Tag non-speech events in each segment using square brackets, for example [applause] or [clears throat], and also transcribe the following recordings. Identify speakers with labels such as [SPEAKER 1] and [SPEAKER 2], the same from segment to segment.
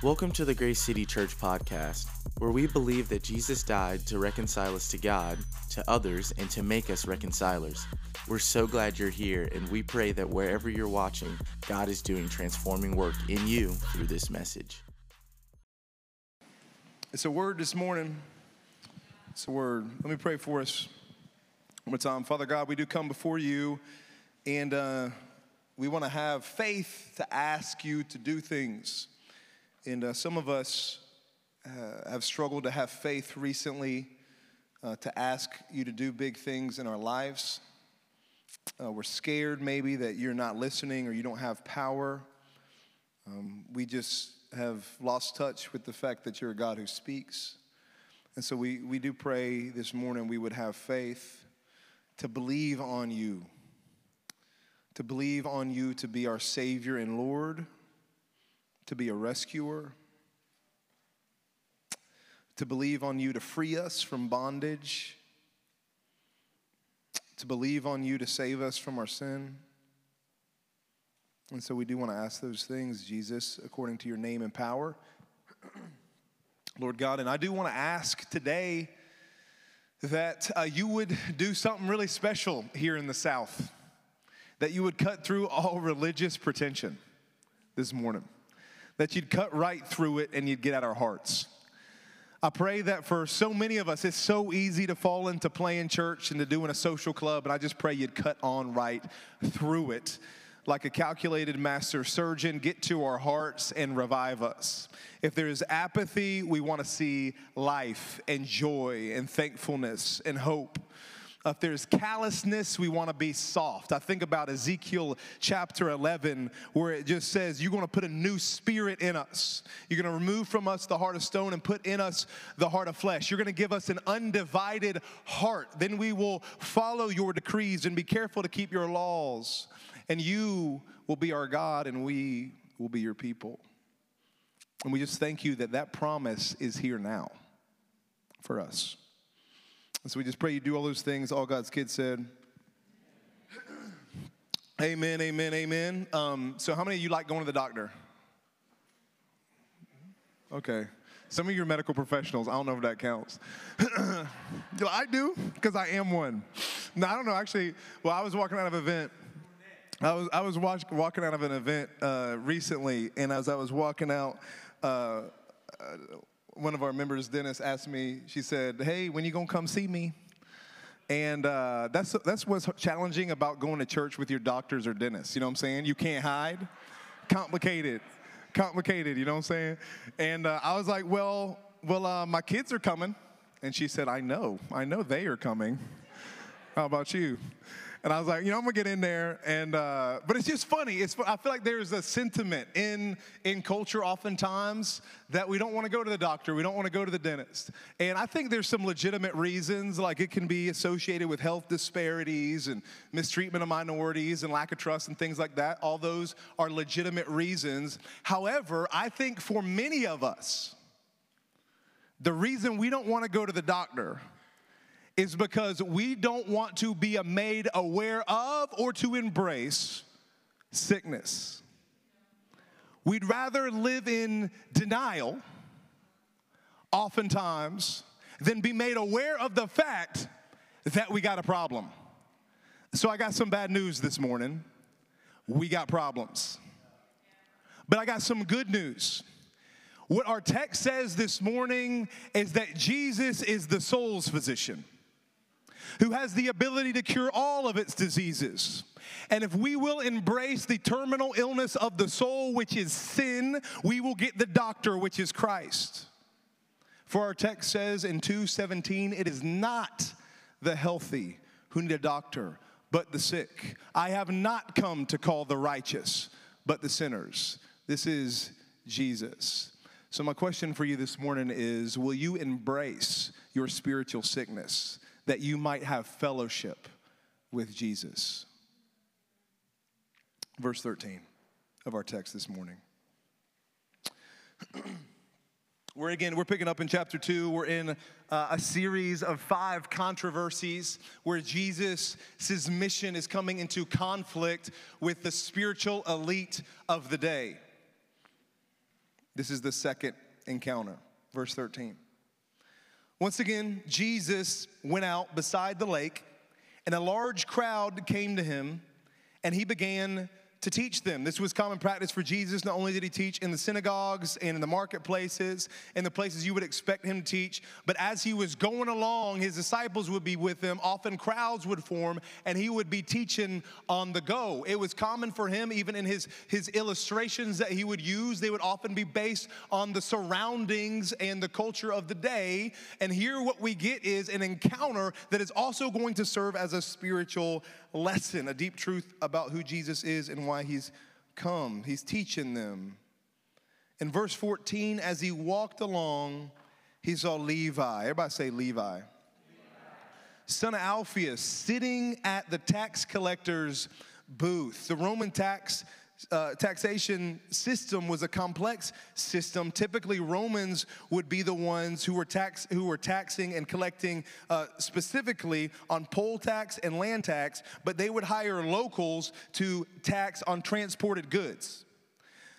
[SPEAKER 1] Welcome to the Grace City Church podcast, where we believe that Jesus died to reconcile us to God, to others, and to make us reconcilers. We're so glad you're here, and we pray that wherever you're watching, God is doing transforming work in you through this message.
[SPEAKER 2] It's a word this morning. It's a word. Let me pray for us one more time. Father God, we do come before you, and uh, we want to have faith to ask you to do things. And uh, some of us uh, have struggled to have faith recently uh, to ask you to do big things in our lives. Uh, we're scared maybe that you're not listening or you don't have power. Um, we just have lost touch with the fact that you're a God who speaks. And so we, we do pray this morning we would have faith to believe on you, to believe on you to be our Savior and Lord, to be a rescuer, to believe on you to free us from bondage, to believe on you to save us from our sin. And so we do want to ask those things, Jesus, according to your name and power. [clears throat] Lord God, and I do want to ask today that uh, you would do something really special here in the South, that you would cut through all [laughs] religious pretension this morning, that you'd cut right through it and you'd get at our hearts. I pray that for so many of us, it's so easy to fall into playing church and to doing a social club, and I just pray you'd cut on right through it like a calculated master surgeon, get to our hearts and revive us. If there is apathy, we want to see life and joy and thankfulness and hope. Uh, if there's callousness, we want to be soft. I think about Ezekiel chapter 11, where it just says, You're going to put a new spirit in us. You're going to remove from us the heart of stone and put in us the heart of flesh. You're going to give us an undivided heart. Then we will follow your decrees and be careful to keep your laws. And you will be our God, and we will be your people. And we just thank you that that promise is here now for us. And so we just pray you do all those things. All God's kids said, [clears throat] Amen, amen, amen. Um, so, how many of you like going to the doctor? Okay. Some of you are medical professionals. I don't know if that counts. [clears throat] I do, because I am one. No, I don't know. Actually, well, I was walking out of an event. I was, I was watch, walking out of an event uh, recently, and as I was walking out, uh, uh, one of our members, Dennis, asked me, she said, Hey, when you gonna come see me? And uh, that's, that's what's challenging about going to church with your doctors or dentists. You know what I'm saying? You can't hide. Complicated. Complicated, you know what I'm saying? And uh, I was like, Well, well, uh, my kids are coming. And she said, I know. I know they are coming. How about you? And I was like, you know, I'm gonna get in there, and uh, but it's just funny. It's I feel like there's a sentiment in in culture oftentimes that we don't want to go to the doctor, we don't want to go to the dentist, and I think there's some legitimate reasons, like it can be associated with health disparities and mistreatment of minorities and lack of trust and things like that. All those are legitimate reasons. However, I think for many of us, the reason we don't want to go to the doctor is because we don't want to be made aware of or to embrace sickness. We'd rather live in denial, oftentimes, than be made aware of the fact that we got a problem. So I got some bad news this morning. We got problems. But I got some good news. What our text says this morning is that Jesus is the soul's physician who has the ability to cure all of its diseases. And if we will embrace the terminal illness of the soul, which is sin, we will get the doctor, which is Christ. For our text says in 217, it is not the healthy who need a doctor, but the sick. I have not come to call the righteous, but the sinners. This is Jesus. So, my question for you this morning is Will you embrace your spiritual sickness? That you might have fellowship with Jesus. Verse 13 of our text this morning. [clears throat] We're again, we're picking up in chapter two. We're in uh, a series of five controversies where Jesus' mission is coming into conflict with the spiritual elite of the day. This is the second encounter, verse 13. Once again, Jesus went out beside the lake, and a large crowd came to him, and he began to teach them. This was common practice for Jesus. Not only did he teach in the synagogues and in the marketplaces and the places you would expect him to teach, but as he was going along, his disciples would be with him. Often crowds would form and he would be teaching on the go. It was common for him, even in his, his illustrations that he would use, they would often be based on the surroundings and the culture of the day. And here, what we get is an encounter that is also going to serve as a spiritual lesson, a deep truth about who Jesus is and why he's come. He's teaching them. In verse 14, as he walked along, he saw Levi. Everybody say Levi. Levi. Son of Alphaeus, sitting at the tax collector's booth. The Roman tax uh, taxation system was a complex system. Typically, Romans would be the ones who were tax who were taxing and collecting uh, specifically on poll tax and land tax, but they would hire locals to tax on transported goods.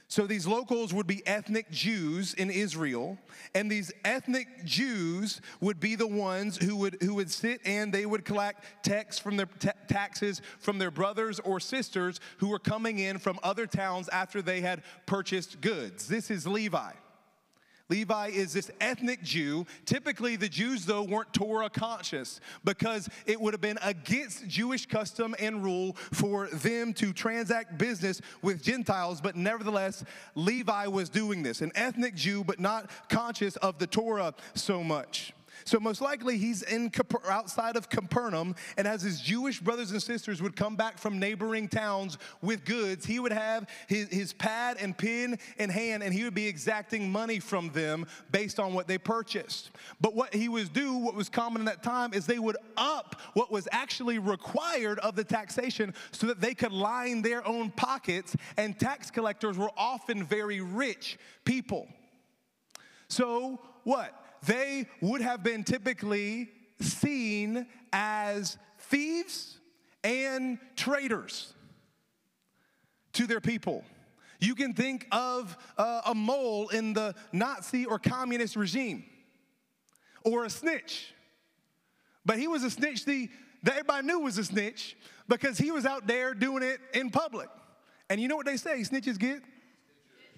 [SPEAKER 2] So these locals would be ethnic Jews in Israel, and these ethnic Jews would be the ones who would who would sit and they would collect tax from their taxes from their brothers or sisters who were coming in from other towns after they had purchased goods. This is Levi. Levi is this ethnic Jew. Typically, the Jews, though, weren't Torah conscious because it would have been against Jewish custom and rule for them to transact business with Gentiles, but nevertheless, Levi was doing this. An ethnic Jew, but not conscious of the Torah so much. So most likely he's in outside of Capernaum, and as his Jewish brothers and sisters would come back from neighboring towns with goods, he would have his, his pad and pen in hand, and he would be exacting money from them based on what they purchased. But what he was do, what was common in that time, is they would up what was actually required of the taxation so that they could line their own pockets, and tax collectors were often very rich people. So what? They would have been typically seen as thieves and traitors to their people. You can think of uh, a mole in the Nazi or communist regime or a snitch. But he was a snitch the, that everybody knew was a snitch because he was out there doing it in public. And you know what they say snitches get?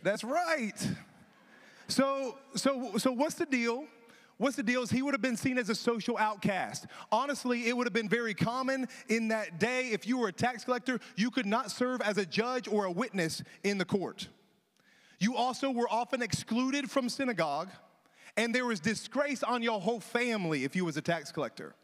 [SPEAKER 2] That's right. So, so, so what's the deal? What's the deal is he would have been seen as a social outcast. Honestly, it would have been very common in that day. If you were a tax collector, you could not serve as a judge or a witness in the court. You also were often excluded from synagogue, and there was disgrace on your whole family if you was a tax collector.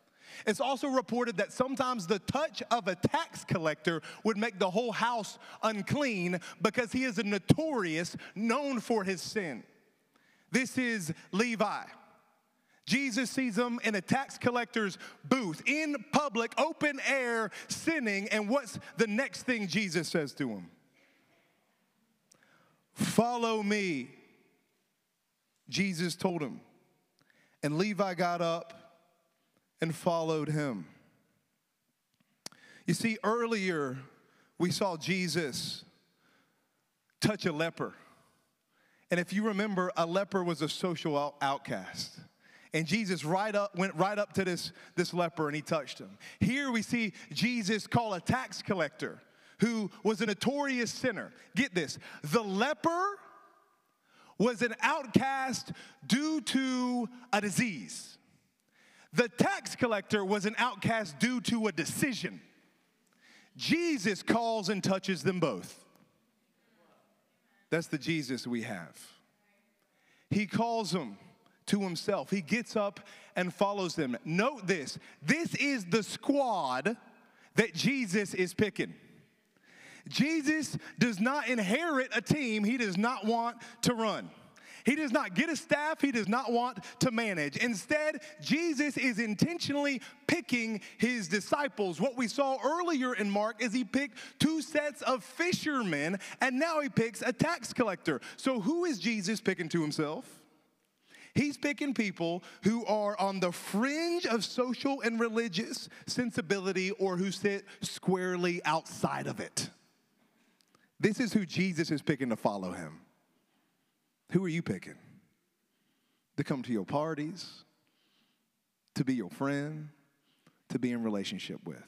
[SPEAKER 2] It's also reported that sometimes the touch of a tax collector would make the whole house unclean because he is a notorious, known for his sin. This is Levi. Jesus sees him in a tax collector's booth, in public, open air, sinning. And what's the next thing Jesus says to him? Follow me. Jesus told him. And Levi got up and followed him. You see, earlier we saw Jesus touch a leper. And if you remember, a leper was a social outcast. And Jesus right up, went right up to this, this leper and he touched him. Here we see Jesus call a tax collector who was a notorious sinner. Get this the leper was an outcast due to a disease, the tax collector was an outcast due to a decision. Jesus calls and touches them both. That's the Jesus we have. He calls them to himself. He gets up and follows them. Note this this is the squad that Jesus is picking. Jesus does not inherit a team he does not want to run. He does not get a staff he does not want to manage. Instead, Jesus is intentionally picking his disciples. What we saw earlier in Mark is he picked two sets of fishermen, and now he picks a tax collector. So, who is Jesus picking to himself? He's picking people who are on the fringe of social and religious sensibility or who sit squarely outside of it. This is who Jesus is picking to follow him. Who are you picking? To come to your parties, to be your friend, to be in relationship with.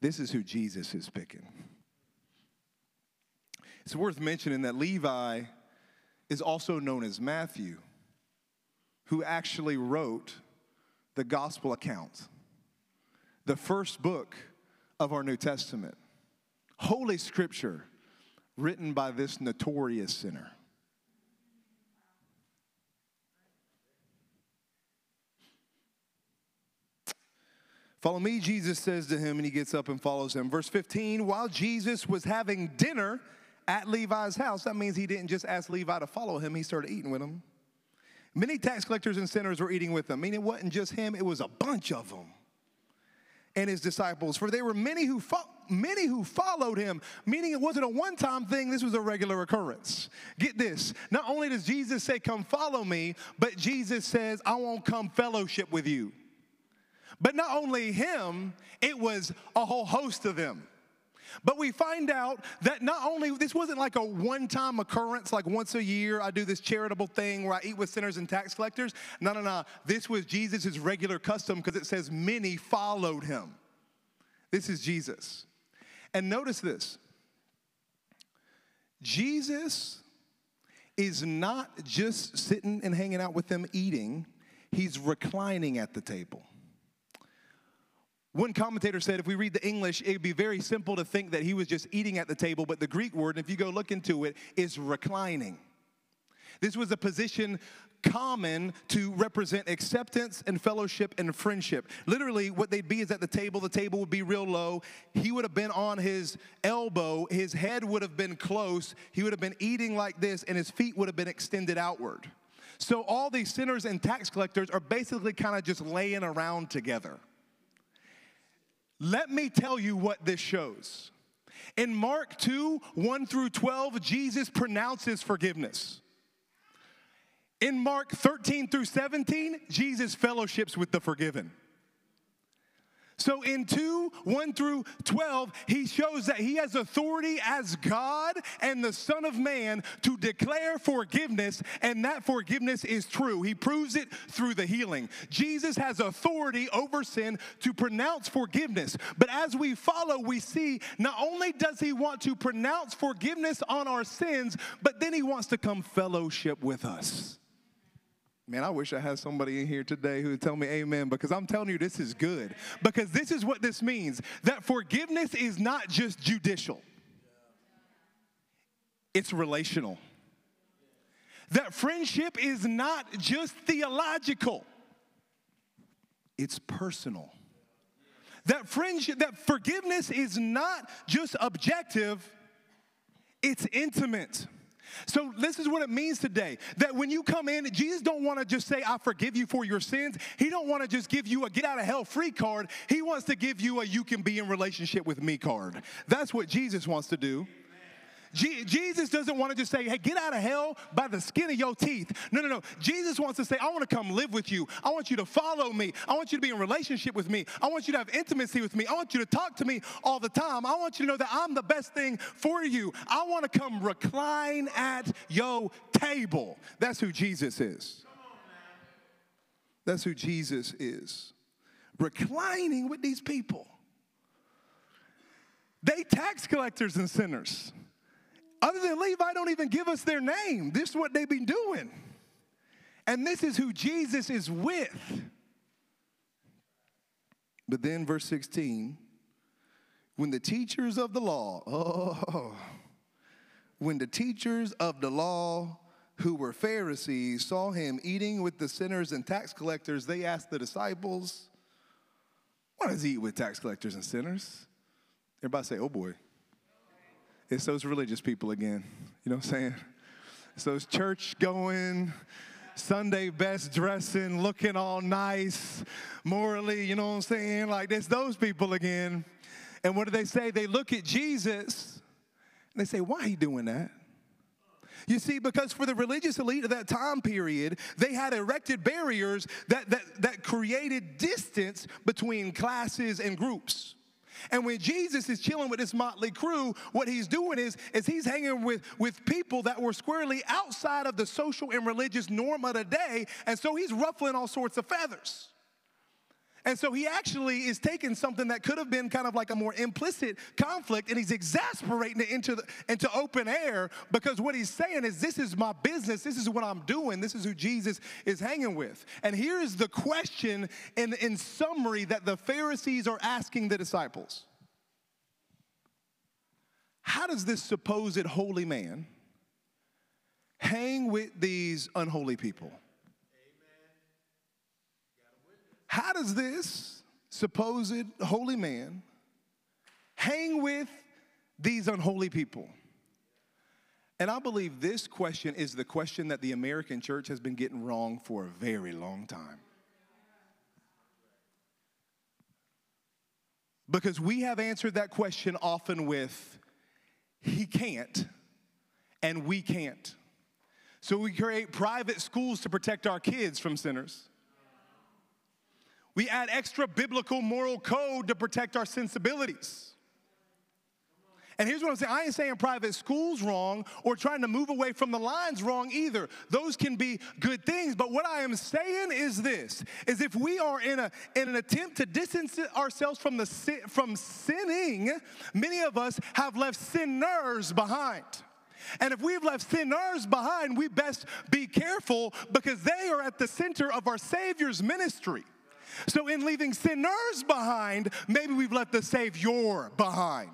[SPEAKER 2] This is who Jesus is picking. It's worth mentioning that Levi is also known as Matthew, who actually wrote the gospel account, the first book of our New Testament. Holy scripture written by this notorious sinner. Follow me, Jesus says to him, and he gets up and follows him. Verse 15 While Jesus was having dinner at Levi's house, that means he didn't just ask Levi to follow him, he started eating with him. Many tax collectors and sinners were eating with him. I mean, it wasn't just him, it was a bunch of them and his disciples. For there were many who, fo- many who followed him, meaning it wasn't a one time thing, this was a regular occurrence. Get this not only does Jesus say, Come follow me, but Jesus says, I won't come fellowship with you. But not only him, it was a whole host of them. But we find out that not only, this wasn't like a one time occurrence, like once a year I do this charitable thing where I eat with sinners and tax collectors. No, no, no. This was Jesus' regular custom because it says many followed him. This is Jesus. And notice this Jesus is not just sitting and hanging out with them eating, he's reclining at the table. One commentator said if we read the English, it would be very simple to think that he was just eating at the table, but the Greek word, if you go look into it, is reclining. This was a position common to represent acceptance and fellowship and friendship. Literally, what they'd be is at the table, the table would be real low. He would have been on his elbow, his head would have been close, he would have been eating like this, and his feet would have been extended outward. So, all these sinners and tax collectors are basically kind of just laying around together. Let me tell you what this shows. In Mark 2 1 through 12, Jesus pronounces forgiveness. In Mark 13 through 17, Jesus fellowships with the forgiven. So in 2, 1 through 12, he shows that he has authority as God and the Son of Man to declare forgiveness, and that forgiveness is true. He proves it through the healing. Jesus has authority over sin to pronounce forgiveness. But as we follow, we see not only does he want to pronounce forgiveness on our sins, but then he wants to come fellowship with us. Man, I wish I had somebody in here today who would tell me amen because I'm telling you this is good. Because this is what this means that forgiveness is not just judicial, it's relational. That friendship is not just theological, it's personal. That friendship, that forgiveness is not just objective, it's intimate. So this is what it means today. That when you come in, Jesus don't want to just say, I forgive you for your sins. He don't want to just give you a get out of hell free card. He wants to give you a you can be in relationship with me card. That's what Jesus wants to do. Jesus doesn't want to just say, hey, get out of hell by the skin of your teeth. No, no, no. Jesus wants to say, I want to come live with you. I want you to follow me. I want you to be in relationship with me. I want you to have intimacy with me. I want you to talk to me all the time. I want you to know that I'm the best thing for you. I want to come recline at your table. That's who Jesus is. That's who Jesus is. Reclining with these people. They tax collectors and sinners. Other than Levi, don't even give us their name. This is what they've been doing. And this is who Jesus is with. But then, verse 16, when the teachers of the law, oh, when the teachers of the law who were Pharisees saw him eating with the sinners and tax collectors, they asked the disciples, Why does he eat with tax collectors and sinners? Everybody say, Oh boy. It's those religious people again. You know what I'm saying? It's those church going, Sunday best dressing, looking all nice, morally, you know what I'm saying? Like, it's those people again. And what do they say? They look at Jesus and they say, Why he doing that? You see, because for the religious elite of that time period, they had erected barriers that, that, that created distance between classes and groups. And when Jesus is chilling with this motley crew, what he's doing is, is he's hanging with, with people that were squarely outside of the social and religious norm of the day. And so he's ruffling all sorts of feathers. And so he actually is taking something that could have been kind of like a more implicit conflict and he's exasperating it into, the, into open air because what he's saying is, This is my business. This is what I'm doing. This is who Jesus is hanging with. And here's the question in, in summary that the Pharisees are asking the disciples How does this supposed holy man hang with these unholy people? How does this supposed holy man hang with these unholy people? And I believe this question is the question that the American church has been getting wrong for a very long time. Because we have answered that question often with, he can't, and we can't. So we create private schools to protect our kids from sinners. We add extra biblical moral code to protect our sensibilities. And here's what I'm saying I ain't saying private school's wrong or trying to move away from the lines wrong either. Those can be good things. But what I am saying is this is if we are in, a, in an attempt to distance ourselves from, the, from sinning, many of us have left sinners behind. And if we've left sinners behind, we best be careful because they are at the center of our Savior's ministry. So, in leaving sinners behind, maybe we've left the Savior behind.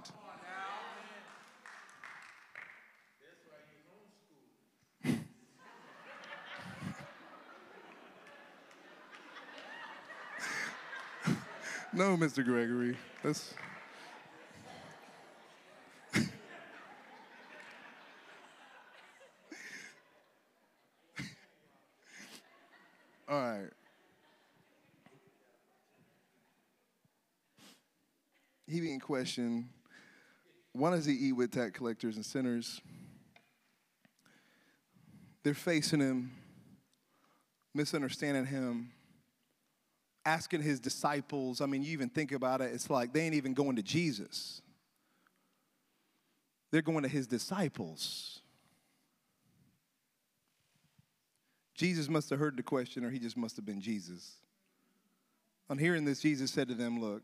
[SPEAKER 2] no, Mr. Gregory. That's. [laughs] All right. He being questioned, why does he eat with tax collectors and sinners? They're facing him, misunderstanding him, asking his disciples. I mean, you even think about it, it's like they ain't even going to Jesus, they're going to his disciples. Jesus must have heard the question, or he just must have been Jesus. On hearing this, Jesus said to them, Look,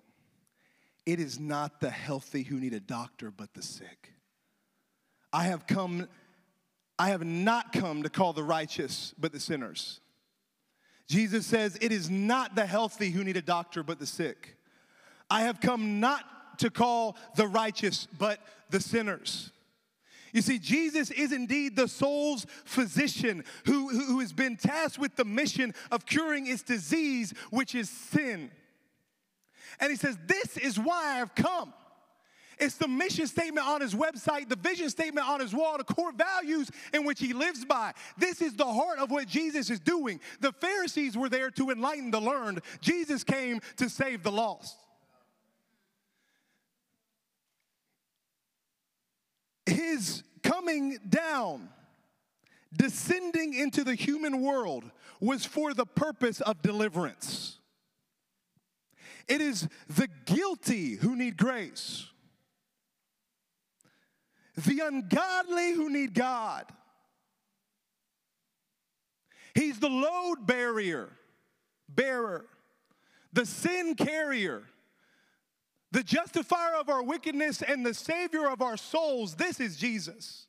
[SPEAKER 2] it is not the healthy who need a doctor, but the sick. I have come, I have not come to call the righteous, but the sinners. Jesus says, It is not the healthy who need a doctor, but the sick. I have come not to call the righteous, but the sinners. You see, Jesus is indeed the soul's physician who, who has been tasked with the mission of curing its disease, which is sin. And he says, This is why I've come. It's the mission statement on his website, the vision statement on his wall, the core values in which he lives by. This is the heart of what Jesus is doing. The Pharisees were there to enlighten the learned, Jesus came to save the lost. His coming down, descending into the human world, was for the purpose of deliverance. It is the guilty who need grace, the ungodly who need God. He's the load barrier, bearer, the sin carrier, the justifier of our wickedness, and the savior of our souls. This is Jesus.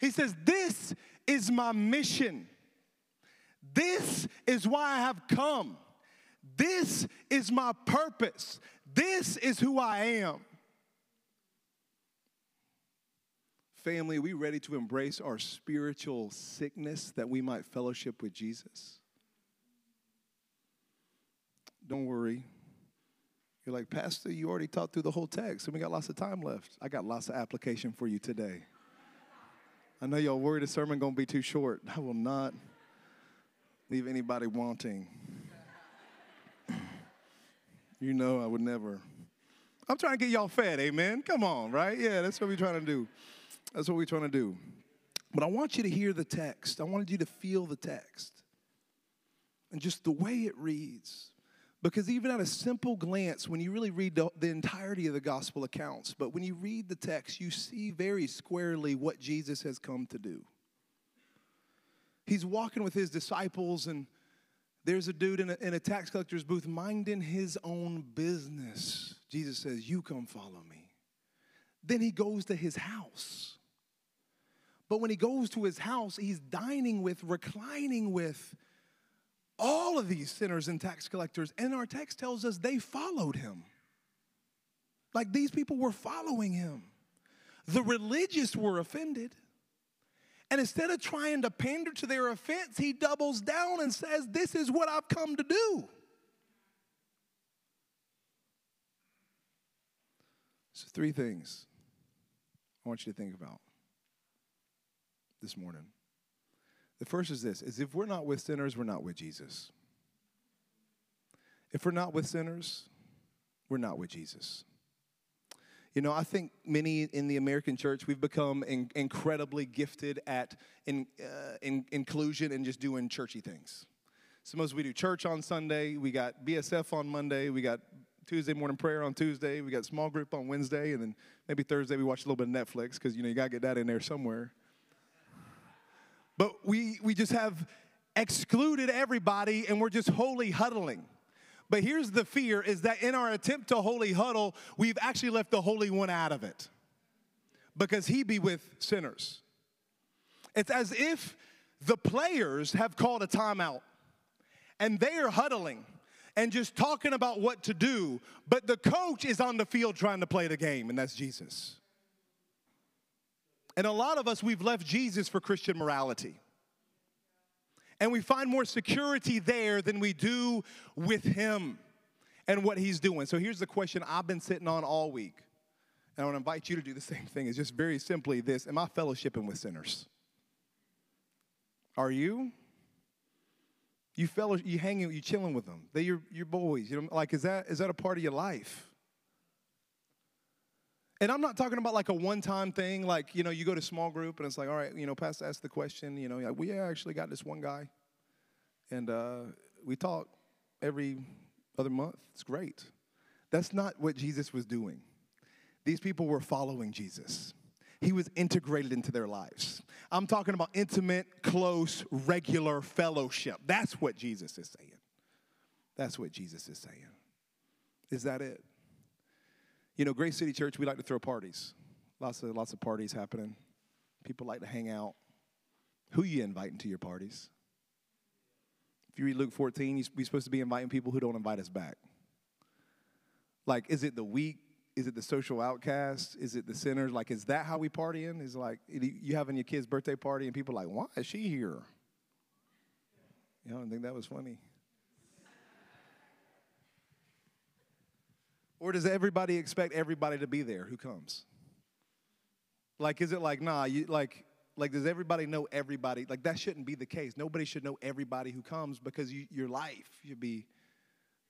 [SPEAKER 2] He says, This is my mission. This is why I have come. This is my purpose. This is who I am. Family, we ready to embrace our spiritual sickness that we might fellowship with Jesus? Don't worry. You're like, Pastor, you already talked through the whole text, and we got lots of time left. I got lots of application for you today. I know y'all worried the sermon gonna be too short. I will not leave anybody wanting. You know I would never. I'm trying to get y'all fed, amen? Come on, right? Yeah, that's what we're trying to do. That's what we're trying to do. But I want you to hear the text. I wanted you to feel the text. And just the way it reads, Because even at a simple glance, when you really read the, the, entirety of the gospel accounts, but when you read the text, you see very squarely what Jesus has come to do. He's walking with his disciples, and there's a dude in a, in a tax collector's booth minding his own business. Jesus says, You come follow me. Then he goes to his house. But when he goes to his house, he's dining with, reclining with, all of these sinners and tax collectors. And our text tells us they followed him. Like these people were following him. The religious were offended. And instead of trying to pander to their offense, he doubles down and says, This is what I've come to do. So, three things I want you to think about this morning. The first is this is if we're not with sinners, we're not with Jesus. If we're not with sinners, we're not with Jesus. You know, I think many in the American church, we've become in, incredibly gifted at in, uh, in, inclusion and just doing churchy things. Suppose we do church on Sunday, we got BSF on Monday, we got Tuesday morning prayer on Tuesday, we got small group on Wednesday, and then maybe Thursday we watch a little bit of Netflix because, you know, you got to get that in there somewhere. But we, we just have excluded everybody and we're just holy huddling. But here's the fear is that in our attempt to holy huddle, we've actually left the Holy One out of it because he be with sinners. It's as if the players have called a timeout and they are huddling and just talking about what to do, but the coach is on the field trying to play the game, and that's Jesus. And a lot of us, we've left Jesus for Christian morality. And we find more security there than we do with Him and what He's doing. So here's the question I've been sitting on all week. And I want to invite you to do the same thing. It's just very simply this Am I fellowshipping with sinners? Are you? You fellow, you hanging, you chilling with them. They're your, your boys. You know, like is that is that a part of your life? And I'm not talking about like a one time thing, like, you know, you go to small group and it's like, all right, you know, Pastor asked the question, you know, like, we actually got this one guy. And uh, we talk every other month. It's great. That's not what Jesus was doing. These people were following Jesus. He was integrated into their lives. I'm talking about intimate, close, regular fellowship. That's what Jesus is saying. That's what Jesus is saying. Is that it? You know, Grace City Church, we like to throw parties. Lots of lots of parties happening. People like to hang out. Who you inviting to your parties? If you read Luke 14, we're supposed to be inviting people who don't invite us back. Like, is it the weak? Is it the social outcast? Is it the sinners? Like, is that how we partying? Is like you having your kid's birthday party and people like, why is she here? You know, I think that was funny. Or does everybody expect everybody to be there who comes? Like, is it like, nah, you like, like, does everybody know everybody? Like, that shouldn't be the case. Nobody should know everybody who comes because you, your life should be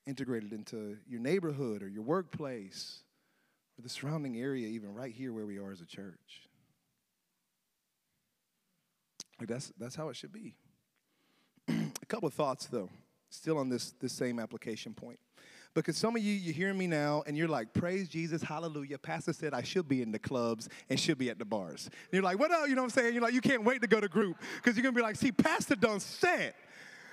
[SPEAKER 2] integrated into your neighborhood or your workplace or the surrounding area, even right here where we are as a church. Like, that's, that's how it should be. [clears throat] a couple of thoughts, though, still on this, this same application point. Because some of you, you're hearing me now and you're like, praise Jesus, hallelujah. Pastor said I should be in the clubs and should be at the bars. And you're like, what up? You know what I'm saying? You're like, you can't wait to go to group because you're going to be like, see, Pastor done said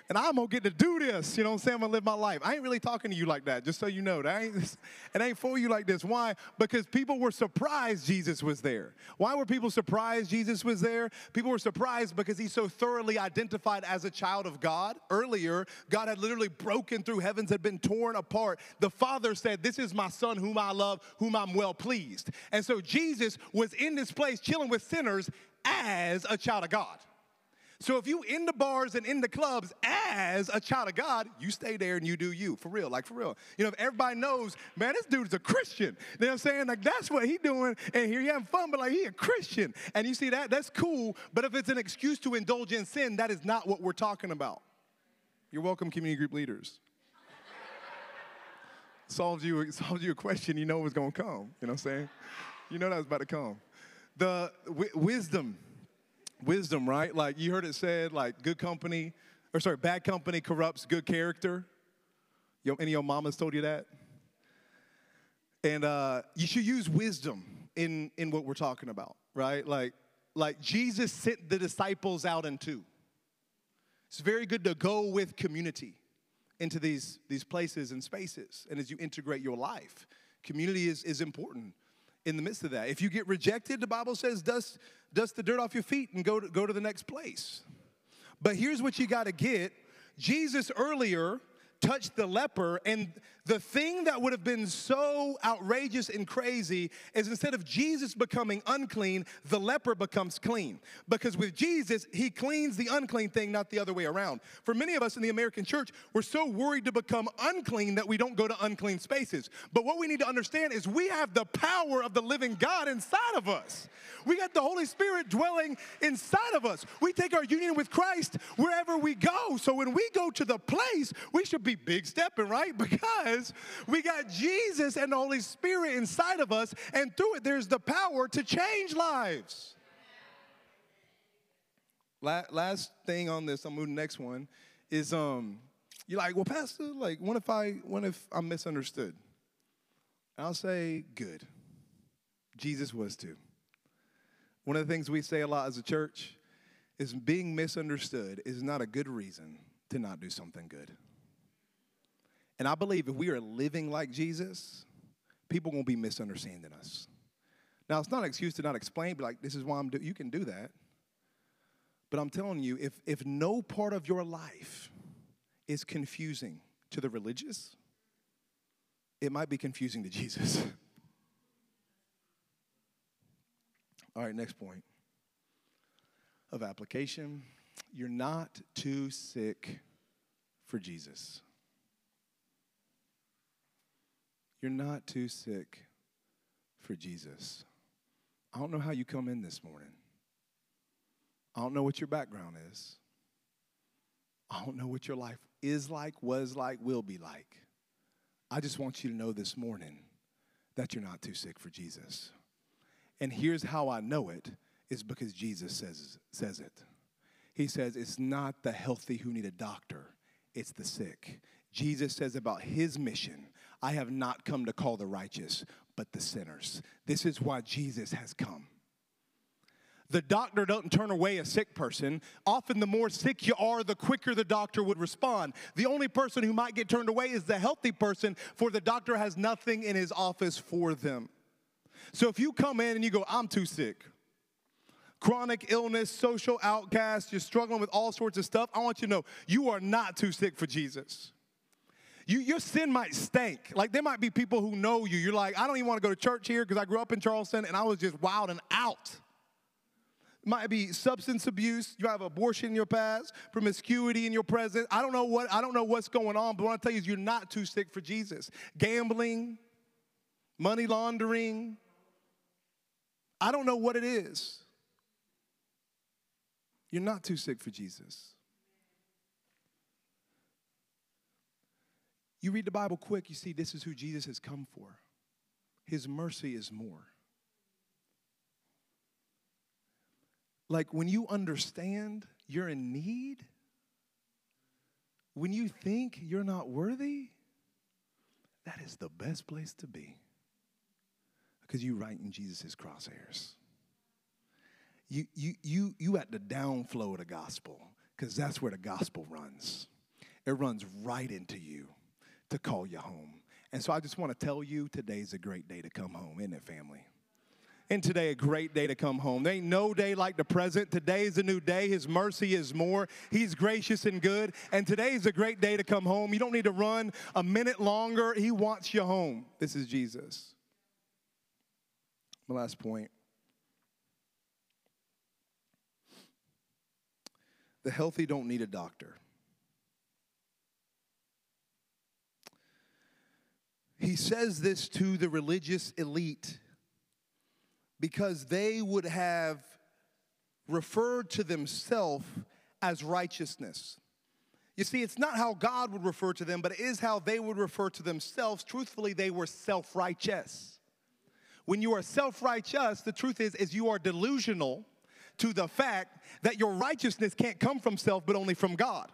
[SPEAKER 2] and I'm gonna get to do this. You know what I'm saying? I'm gonna live my life. I ain't really talking to you like that, just so you know. That ain't, [laughs] it ain't for you like this. Why? Because people were surprised Jesus was there. Why were people surprised Jesus was there? People were surprised because he's so thoroughly identified as a child of God. Earlier, God had literally broken through, heavens had been torn apart. The Father said, This is my Son whom I love, whom I'm well pleased. And so Jesus was in this place chilling with sinners as a child of God. So if you in the bars and in the clubs as a child of God, you stay there and you do you, for real, like for real. You know, if everybody knows, man, this dude's a Christian. You know what I'm saying? Like that's what he doing, and here he having fun, but like he a Christian. And you see that, that's cool, but if it's an excuse to indulge in sin, that is not what we're talking about. You're welcome, community group leaders. [laughs] solves you [laughs] solves you a question you know was gonna come. You know what I'm saying? You know that was about to come. The w- wisdom wisdom, right? Like you heard it said, like good company, or sorry, bad company corrupts good character. Yo, any of your mamas told you that? And uh, you should use wisdom in, in what we're talking about, right? Like, like Jesus sent the disciples out in two. It's very good to go with community into these, these places and spaces. And as you integrate your life, community is, is important in the midst of that. If you get rejected, the Bible says, dust, dust the dirt off your feet and go to, go to the next place. But here's what you got to get Jesus earlier touched the leper, and the thing that would have been so outrageous and crazy is instead of Jesus becoming unclean, the leper becomes clean. Because with Jesus, he cleans the unclean thing, not the other way around. For many of us in the American church, we're so worried to become unclean that we don't go to unclean spaces. But what we need to understand is we have the power of the living God inside of us. We got the Holy Spirit dwelling inside of us. We take our union with Christ wherever we go. So when we go to the place, we should be big stepping, right? [laughs] Because we got Jesus and the Holy Spirit inside of us, and through it, there's the power to change lives. Last thing on this, I'm moving to the next one, is um, you're like, well, Pastor, like, what if I, what if I'm misunderstood? I'll say, good. Jesus was too. One of the things we say a lot as a church is being misunderstood is not a good reason to not do something good. And I believe if we are living like Jesus, people won't be misunderstanding us. Now, it's not an excuse to not explain, but like, this is why I'm doing, you can do that. But I'm telling you, if, if no part of your life is confusing to the religious, it might be confusing to Jesus. [laughs] All right, next point of application. You're not too sick for Jesus. You're not too sick for Jesus. I don't know how you come in this morning. I don't know what your background is. I don't know what your life is like, was like, will be like. I just want you to know this morning that you're not too sick for Jesus. And here's how I know it is because Jesus says, says it. He says, It's not the healthy who need a doctor, it's the sick. Jesus says about his mission, I have not come to call the righteous, but the sinners. This is why Jesus has come. The doctor doesn't turn away a sick person. Often, the more sick you are, the quicker the doctor would respond. The only person who might get turned away is the healthy person, for the doctor has nothing in his office for them. So, if you come in and you go, I'm too sick, chronic illness, social outcast, you're struggling with all sorts of stuff, I want you to know you are not too sick for Jesus you, your sin might stink. Like there might be people who know you. You're like, I don't even want to go to church here because I grew up in Charleston and I was just wild and out. Might be substance abuse. You have abortion in your past, promiscuity in your present. I don't know what I don't know what's going on, but what I tell you is you're not too sick for Jesus. Gambling, money laundering. I don't know what it is. You're not too sick for Jesus. You read the Bible quick, you see this is who Jesus has come for. His mercy is more. Like when you understand you're in need, when you think you're not worthy, that is the best place to be. Because you right in Jesus' crosshairs. You, you, you, you at the downflow of the gospel, because that's where the gospel runs. It runs right into you to call you home. And so I just want to tell you today's a great day to come home, isn't it, family? And today, a great day to come home. There ain't no day like the present. Today is a new day. His mercy is more. He's gracious and good. And today is a great day to come home. You don't need to run a minute longer. He wants you home. This is Jesus. My last point. The healthy don't need a doctor. He says this to the religious elite because they would have referred to themselves as righteousness. You see, it's not how God would refer to them, but it is how they would refer to themselves. Truthfully, they were self righteous. When you are self righteous, the truth is, is you are delusional to the fact that your righteousness can't come from self, but only from God.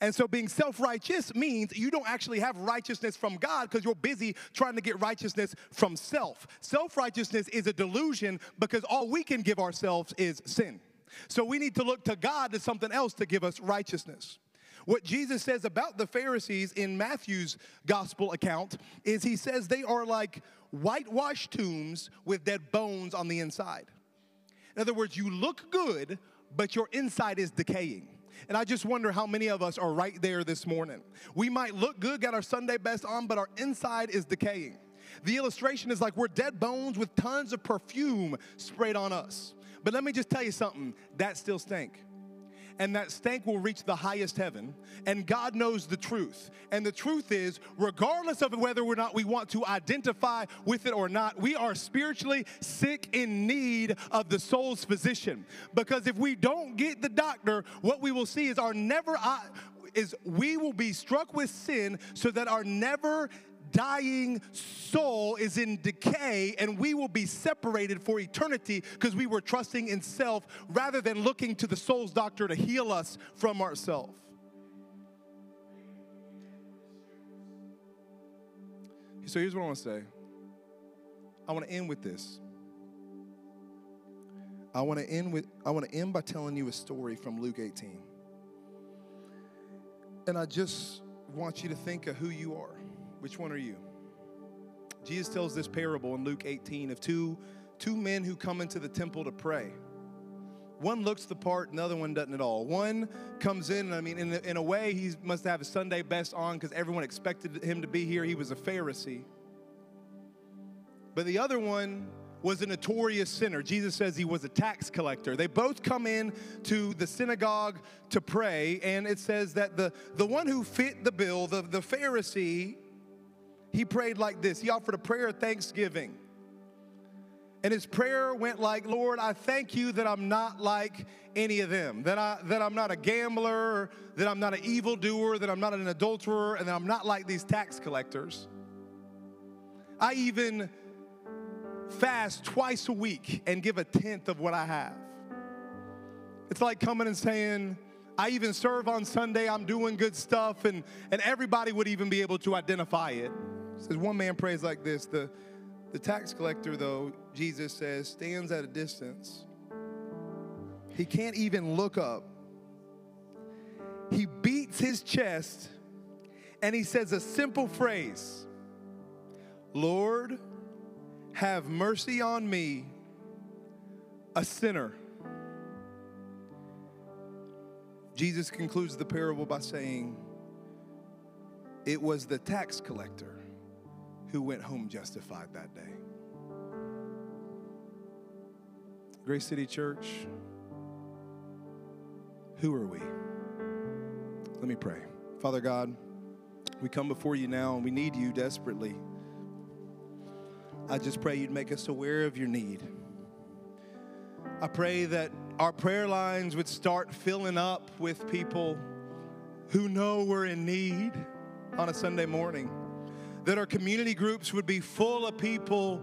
[SPEAKER 2] And so being self righteous means you don't actually have righteousness from God because you're busy trying to get righteousness from self. Self righteousness is a delusion because all we can give ourselves is sin. So we need to look to God to something else to give us righteousness. What Jesus says about the Pharisees in Matthew's gospel account is he says they are like whitewashed tombs with dead bones on the inside. In other words, you look good, but your inside is decaying. And I just wonder how many of us are right there this morning. We might look good, got our Sunday best on, but our inside is decaying. The illustration is like we're dead bones with tons of perfume sprayed on us. But let me just tell you something that still stink and that stank will reach the highest heaven. And God knows the truth. And the truth is, regardless of whether or not we want to identify with it or not, we are spiritually sick in need of the soul's physician. Because if we don't get the doctor, what we will see is our never is we will be struck with sin so that our never dying soul is in decay and we will be separated for eternity because we were trusting in self rather than looking to the soul's doctor to heal us from ourselves. So here's what I want to say. I want to end with this. I want to end with I want to end by telling you a story from Luke 18. And I just want you to think of who you are. Which one are you? Jesus tells this parable in Luke 18 of two, two men who come into the temple to pray. One looks the part, and the other one doesn't at all. One comes in, I mean, in in a way, he must have his Sunday best on because everyone expected him to be here. He was a Pharisee. But the other one was a notorious sinner. Jesus says he was a tax collector. They both come in to the synagogue to pray, and it says that the, the one who fit the bill, the, the Pharisee, he prayed like this. He offered a prayer of thanksgiving. And his prayer went like, Lord, I thank you that I'm not like any of them, that, I, that I'm not a gambler, that I'm not an evildoer, that I'm not an adulterer, and that I'm not like these tax collectors. I even fast twice a week and give a tenth of what I have. It's like coming and saying, I even serve on Sunday, I'm doing good stuff, and, and everybody would even be able to identify it says one man prays like this. The, the tax collector though jesus says stands at a distance. He can't even look up. He beats his chest and he says a simple phrase lord have mercy on me a sinner. Jesus concludes the parable by saying it was the tax collector who went home justified that day. Grace City Church, who are we? Let me pray. Father God, we come before you now and we need you desperately. I just pray you'd make us aware of your need. I pray that our prayer lines would start filling up with people who know we're in need on a Sunday morning that our community groups would be full of people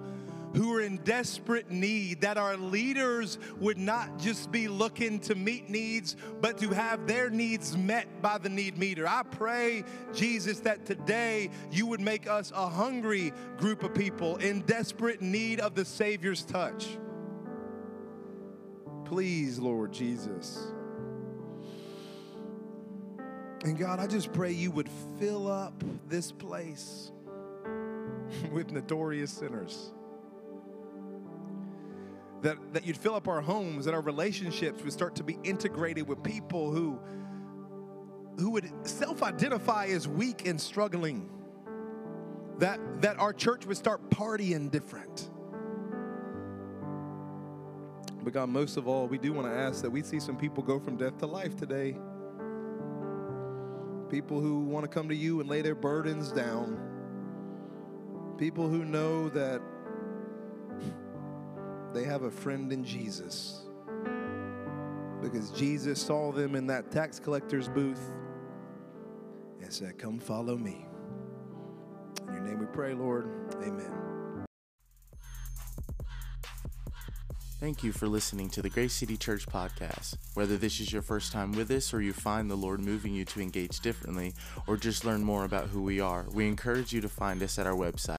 [SPEAKER 2] who are in desperate need, that our leaders would not just be looking to meet needs, but to have their needs met by the need meter. I pray, Jesus, that today you would make us a hungry group of people in desperate need of the Savior's touch. Please, Lord Jesus. And God, I just pray you would fill up this place [laughs] with notorious sinners. That, that you'd fill up our homes, that our relationships would start to be integrated with people who, who would self identify as weak and struggling. That, that our church would start partying different. But God, most of all, we do want to ask that we see some people go from death to life today. People who want to come to you and lay their burdens down People who know that they have a friend in Jesus. Because Jesus saw them in that tax collector's booth and said, Come follow me. In your name we pray, Lord. Amen.
[SPEAKER 1] Thank you for listening to the Grace City Church podcast. Whether this is your first time with us or you find the Lord moving you to engage differently or just learn more about who we are, we encourage you to find us at our website